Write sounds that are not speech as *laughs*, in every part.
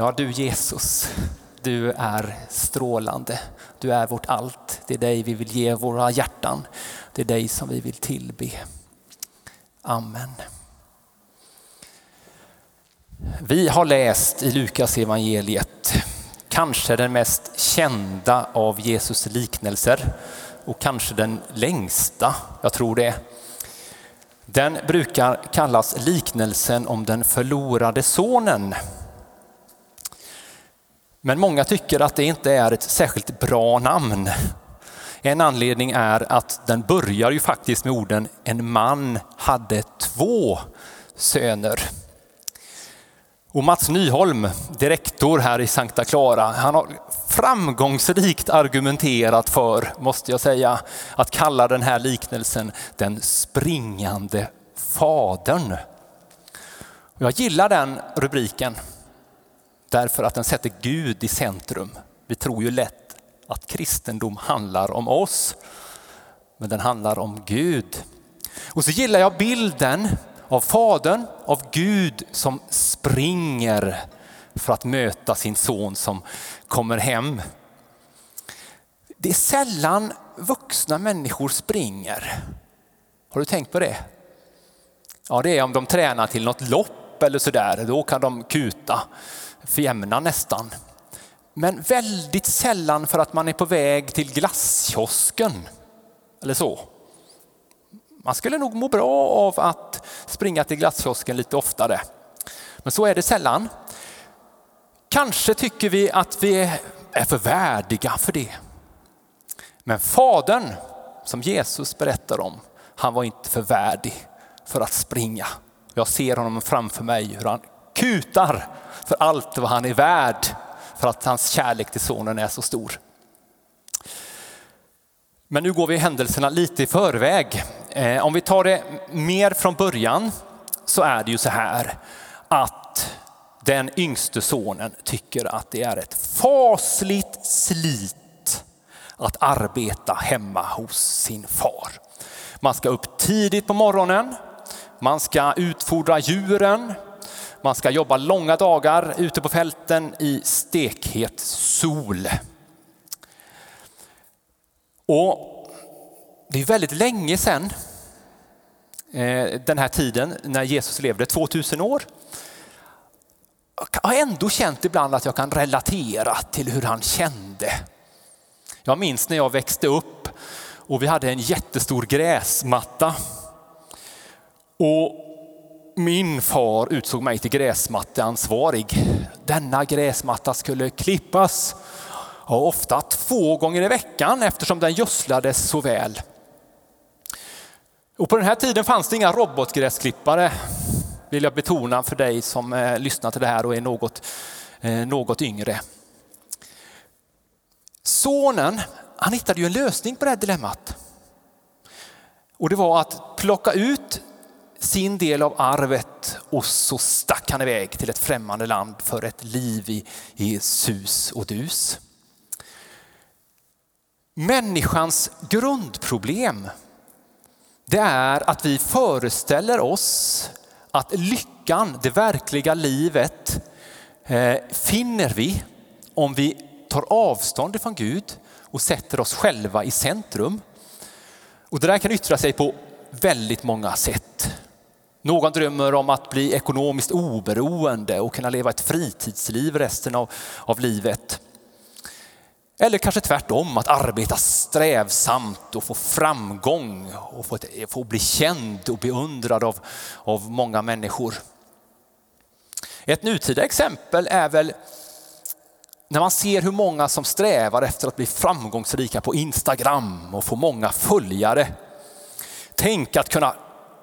Ja, du Jesus, du är strålande. Du är vårt allt. Det är dig vi vill ge våra hjärtan. Det är dig som vi vill tillbe. Amen. Vi har läst i Lukas evangeliet kanske den mest kända av Jesus liknelser och kanske den längsta, jag tror det. Den brukar kallas liknelsen om den förlorade sonen. Men många tycker att det inte är ett särskilt bra namn. En anledning är att den börjar ju faktiskt med orden en man hade två söner. Och Mats Nyholm, direktor här i Sankta Clara, han har framgångsrikt argumenterat för, måste jag säga, att kalla den här liknelsen den springande fadern. Jag gillar den rubriken därför att den sätter Gud i centrum. Vi tror ju lätt att kristendom handlar om oss, men den handlar om Gud. Och så gillar jag bilden av Fadern, av Gud som springer för att möta sin son som kommer hem. Det är sällan vuxna människor springer. Har du tänkt på det? Ja, det är om de tränar till något lopp eller sådär, då kan de kuta för jämna nästan. Men väldigt sällan för att man är på väg till glasskiosken eller så. Man skulle nog må bra av att springa till glasskiosken lite oftare. Men så är det sällan. Kanske tycker vi att vi är för värdiga för det. Men Fadern, som Jesus berättar om, han var inte för värdig för att springa. Jag ser honom framför mig hur han kutar för allt vad han är värd för att hans kärlek till sonen är så stor. Men nu går vi händelserna lite i förväg. Eh, om vi tar det mer från början så är det ju så här att den yngste sonen tycker att det är ett fasligt slit att arbeta hemma hos sin far. Man ska upp tidigt på morgonen, man ska utfodra djuren, man ska jobba långa dagar ute på fälten i stekhet sol. Och det är väldigt länge sedan eh, den här tiden när Jesus levde, 2000 år. Jag har ändå känt ibland att jag kan relatera till hur han kände. Jag minns när jag växte upp och vi hade en jättestor gräsmatta. Och min far utsåg mig till gräsmatteansvarig. Denna gräsmatta skulle klippas ofta två gånger i veckan eftersom den gödslades så väl. Och på den här tiden fanns det inga robotgräsklippare, vill jag betona för dig som eh, lyssnar till det här och är något, eh, något yngre. Sonen, han hittade ju en lösning på det här dilemmat. Och det var att plocka ut sin del av arvet och så stack han iväg till ett främmande land för ett liv i, i sus och dus. Människans grundproblem det är att vi föreställer oss att lyckan, det verkliga livet, eh, finner vi om vi tar avstånd ifrån Gud och sätter oss själva i centrum. Och det där kan yttra sig på väldigt många sätt. Någon drömmer om att bli ekonomiskt oberoende och kunna leva ett fritidsliv resten av, av livet. Eller kanske tvärtom, att arbeta strävsamt och få framgång och få, ett, få bli känd och beundrad av, av många människor. Ett nutida exempel är väl när man ser hur många som strävar efter att bli framgångsrika på Instagram och få många följare. Tänk att kunna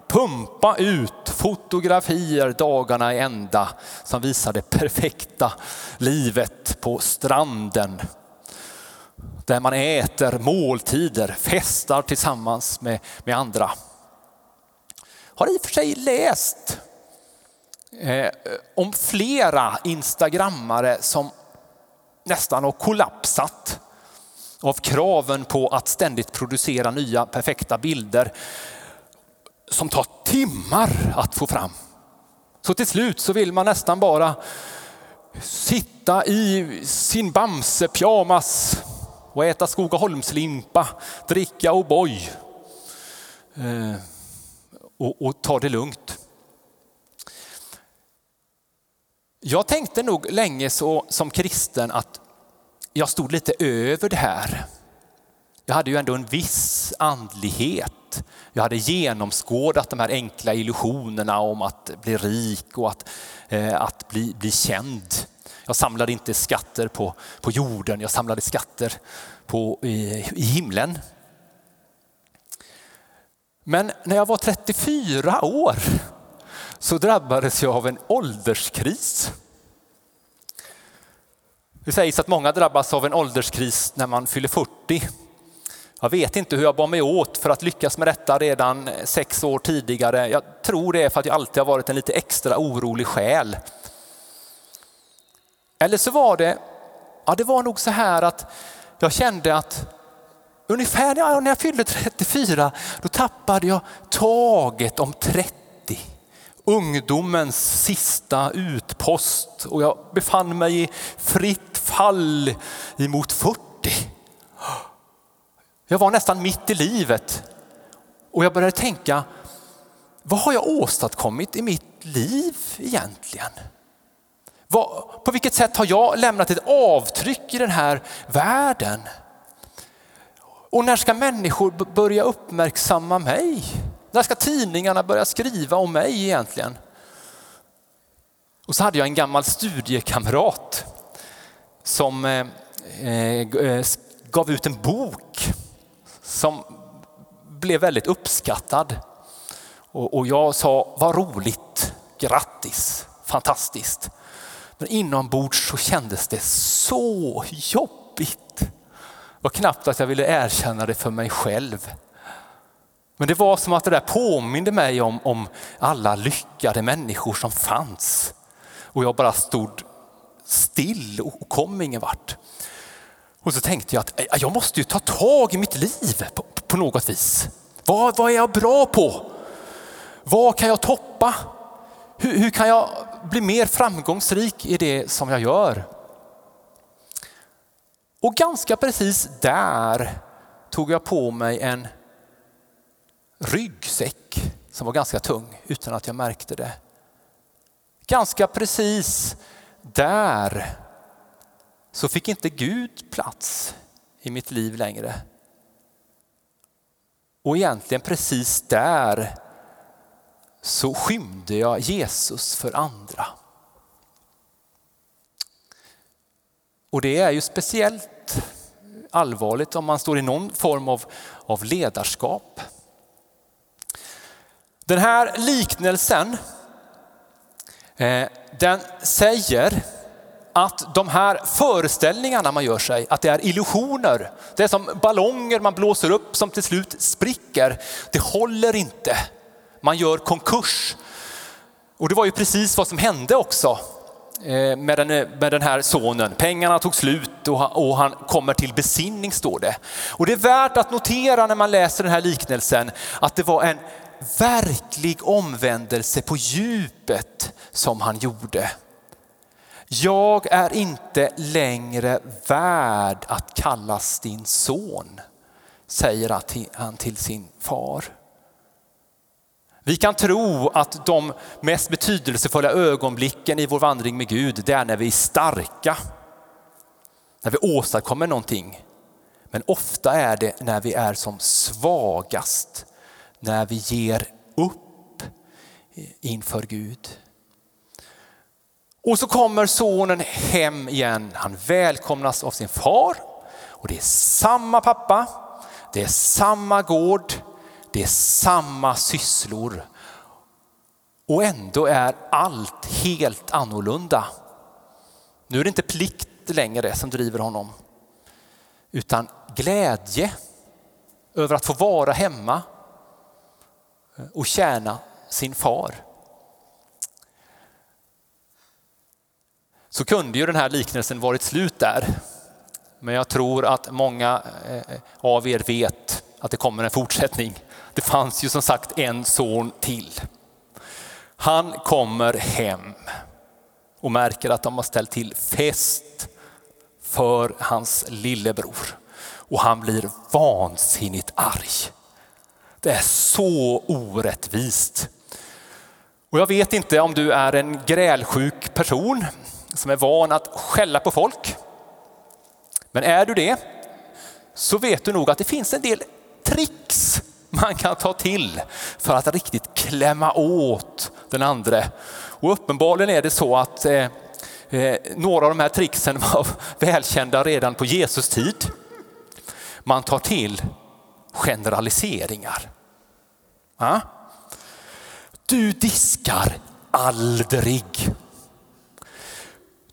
pumpa ut fotografier dagarna i ända som visar det perfekta livet på stranden där man äter måltider, festar tillsammans med, med andra. Har i och för sig läst eh, om flera instagrammare som nästan har kollapsat av kraven på att ständigt producera nya perfekta bilder som tar timmar att få fram. Så till slut så vill man nästan bara sitta i sin Bamse-pyjamas och äta Skogaholmslimpa, dricka O'boy eh, och, och ta det lugnt. Jag tänkte nog länge så som kristen att jag stod lite över det här. Jag hade ju ändå en viss andlighet. Jag hade genomskådat de här enkla illusionerna om att bli rik och att, eh, att bli, bli känd. Jag samlade inte skatter på, på jorden, jag samlade skatter på, i, i himlen. Men när jag var 34 år så drabbades jag av en ålderskris. Det sägs att många drabbas av en ålderskris när man fyller 40. Jag vet inte hur jag bar mig åt för att lyckas med detta redan eh, sex år tidigare. Jag tror det är för att jag alltid har varit en lite extra orolig själ. Eller så var det, ja det var nog så här att jag kände att ungefär när jag fyllde 34 då tappade jag taget om 30 ungdomens sista utpost och jag befann mig i fritt fall emot 40. Jag var nästan mitt i livet och jag började tänka, vad har jag åstadkommit i mitt liv egentligen? På vilket sätt har jag lämnat ett avtryck i den här världen? Och när ska människor börja uppmärksamma mig? När ska tidningarna börja skriva om mig egentligen? Och så hade jag en gammal studiekamrat som eh, eh, eh, gav ut en bok som blev väldigt uppskattad. Och, jag sa, vad roligt, grattis, fantastiskt. Men inombords så kändes det så jobbigt. Det var knappt att jag ville erkänna det för mig själv. Men det var som att det där påminde mig om, om alla lyckade människor som fanns. Och jag bara stod still och kom ingen vart. Och så tänkte jag att jag måste ju ta tag i mitt liv på, på något vis. Vad, vad är jag bra på? Vad kan jag toppa? Hur, hur kan jag bli mer framgångsrik i det som jag gör? Och ganska precis där tog jag på mig en ryggsäck som var ganska tung utan att jag märkte det. Ganska precis där så fick inte Gud plats i mitt liv längre. Och egentligen precis där så skymde jag Jesus för andra. Och det är ju speciellt allvarligt om man står i någon form av, av ledarskap. Den här liknelsen eh, den säger att de här föreställningarna man gör sig, att det är illusioner. Det är som ballonger man blåser upp som till slut spricker. Det håller inte. Man gör konkurs. Och det var ju precis vad som hände också eh, med den, med den här sonen. Pengarna tog slut och han, och han kommer till besinning står det. Och det är värt att notera när man läser den här liknelsen att det var en verklig omvändelse på djupet som han gjorde. Jag är inte längre värd att kallas din son, säger han till sin far. Vi kan tro att de mest betydelsefulla ögonblicken i vår vandring med Gud, det är när vi är starka. När vi åstadkommer någonting. Men ofta är det när vi är som svagast, när vi ger upp inför Gud. Och så kommer sonen hem igen. Han välkomnas av sin far och det är samma pappa, det är samma gård, det är samma sysslor. Och ändå är allt helt annorlunda. Nu är det inte plikt längre som driver honom, utan glädje över att få vara hemma och tjäna sin far. Så kunde ju den här liknelsen varit slut där. Men jag tror att många eh, av er vet att det kommer en fortsättning. Det fanns ju som sagt en son till. Han kommer hem. och märker att de har ställt till fest för hans lillebror. Och han blir vansinnigt arg. Det är så orättvist. Och jag vet inte om du är en grälsjuk person som är van att skälla på folk. Men är du det så vet du nog att det finns en del tricks man kan ta till för att riktigt klämma åt den andra. Och uppenbarligen är det så att eh, eh, några av de här tricksen var *laughs* välkända redan på Jesus tid. Man tar till generaliseringar. Ja? Du diskar aldrig.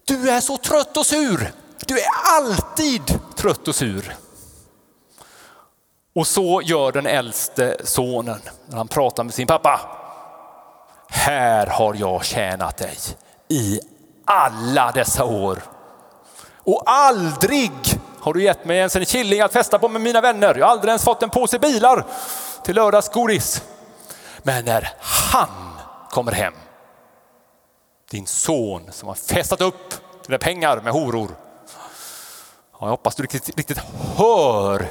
Du är så trött och sur. Du är alltid trött och sur. Och så gör den äldste sonen när han pratar med sin pappa. Här har jag tjänat dig i alla dessa år. Och aldrig har du gett mig ens en killing att festa på med mina vänner. Jag har aldrig ens fått en påse bilar till lördagsgodis. Men när han kommer hem, din son som har festat upp dina pengar med horor. jag hoppas du riktigt, riktigt hör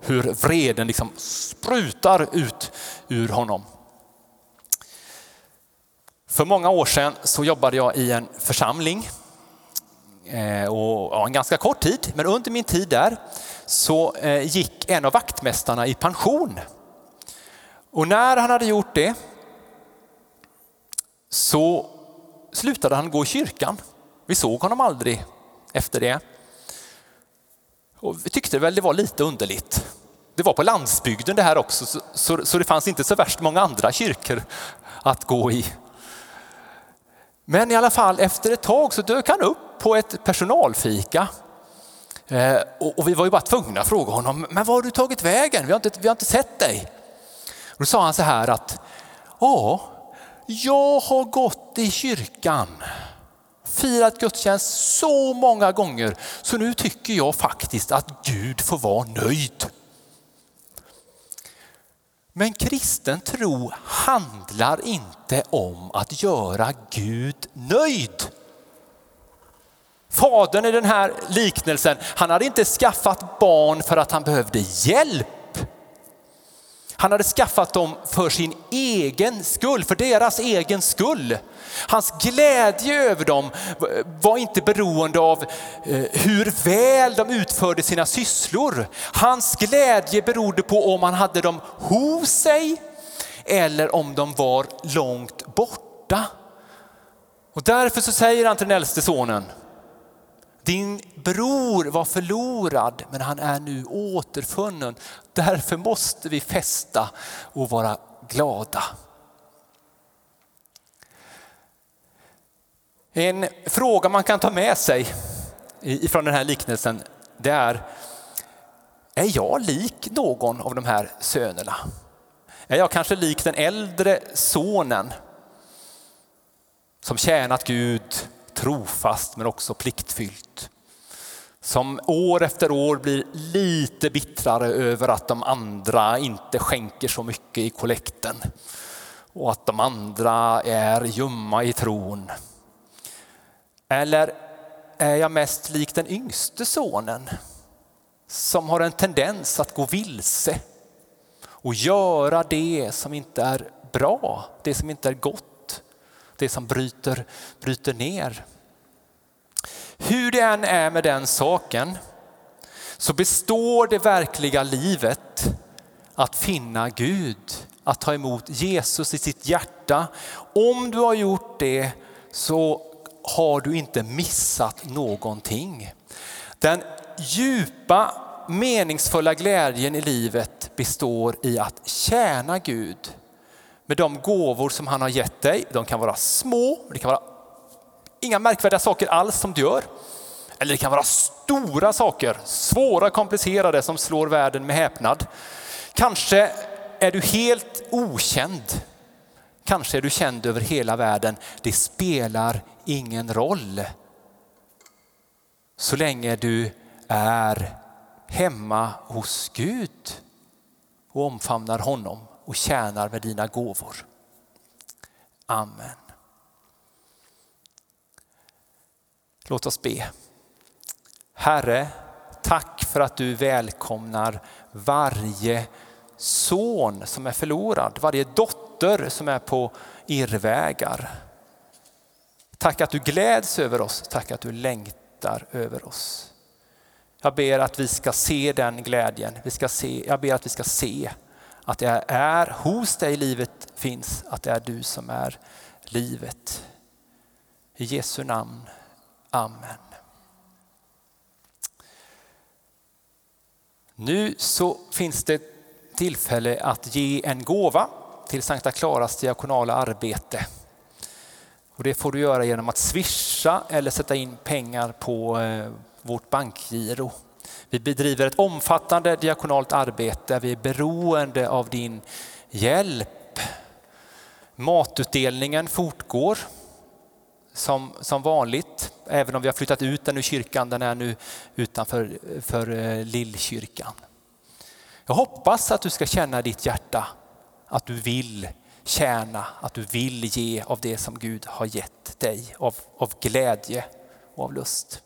hur vreden liksom sprutar ut ur honom. För många år sedan så jobbade jag i en församling eh, och ja, en ganska kort tid, men under min tid där så eh, gick en av vaktmästarna i pension. Och när han hade gjort det så slutade han gå i kyrkan. Vi såg honom aldrig efter det. Och vi tyckte väl det var lite underligt. Det var på landsbygden det här också, så, så, så det fanns inte så värst många andra kyrkor att gå i. Men i alla fall efter ett tag så dök han upp på ett personalfika. Eh, och, och, vi var ju bara tvungna att fråga honom, men var har du tagit vägen? Vi har inte, vi har inte sett dig. Och då sa han så här att, ja, jag har gått i kyrkan, firat gudstjänst så många gånger så nu tycker jag faktiskt att Gud får vara nöjd. Men kristen tro handlar inte om att göra Gud nöjd. Fadern i den här liknelsen, han hade inte skaffat barn för att han behövde hjälp. Han hade skaffat dem för sin egen skull, för deras egen skull. Hans glädje över dem var inte beroende av eh, hur väl de utförde sina sysslor. Hans glädje berodde på om han hade dem hos sig eller om de var långt borta. Och därför så säger han till den äldste sonen, din bror var förlorad men han är nu återfunnen. Därför måste vi festa och vara glada. En fråga man kan ta med sig ifrån den här liknelsen det är, är jag lik någon av de här sönerna? Är jag kanske lik den äldre sonen som tjänat Gud trofast men också pliktfyllt? Som år efter år blir lite bittrare över att de andra inte skänker så mycket i kollekten och att de andra är ljumma i tron. Eller är jag mest lik den yngste sonen som har en tendens att gå vilse och göra det som inte är bra, det som inte är gott, det som bryter, bryter ner. Hur det än är med den saken så består det verkliga livet att finna Gud, att ta emot Jesus i sitt hjärta. Om du har gjort det så har du inte missat någonting. Den djupa meningsfulla glädjen i livet består i att tjäna Gud med de gåvor som han har gett dig. De kan vara små, det kan vara inga märkvärdiga saker alls som du gör. Eller det kan vara stora saker, svåra, komplicerade som slår världen med häpnad. Kanske är du helt okänd. Kanske är du känd över hela världen. Det spelar ingen roll. Så länge du är hemma hos Gud och omfamnar honom och tjänar med dina gåvor. Amen. Låt oss be. Herre, tack för att du välkomnar varje son som är förlorad, varje dotter som är på irrvägar. Tack att du gläds över oss, tack att du längtar över oss. Jag ber att vi ska se den glädjen. Vi ska se, jag ber att vi ska se att det är hos dig livet finns, att det är du som är livet. I Jesu namn. Amen. Nu så finns det tillfälle att ge en gåva till Sankta Klaras diakonala arbete. Och det får du göra genom att swisha eller sätta in pengar på eh, vårt bankgiro. Vi bedriver ett omfattande diakonalt arbete. Vi är beroende av din hjälp. Matutdelningen fortgår som, som vanligt, även om vi har flyttat ut den ur kyrkan. Den är nu utanför för eh, Lillkyrkan. Jag hoppas att du ska känna i ditt hjärta att du vill tjäna, att du vill ge av det som Gud har gett dig av, av glädje och av lust.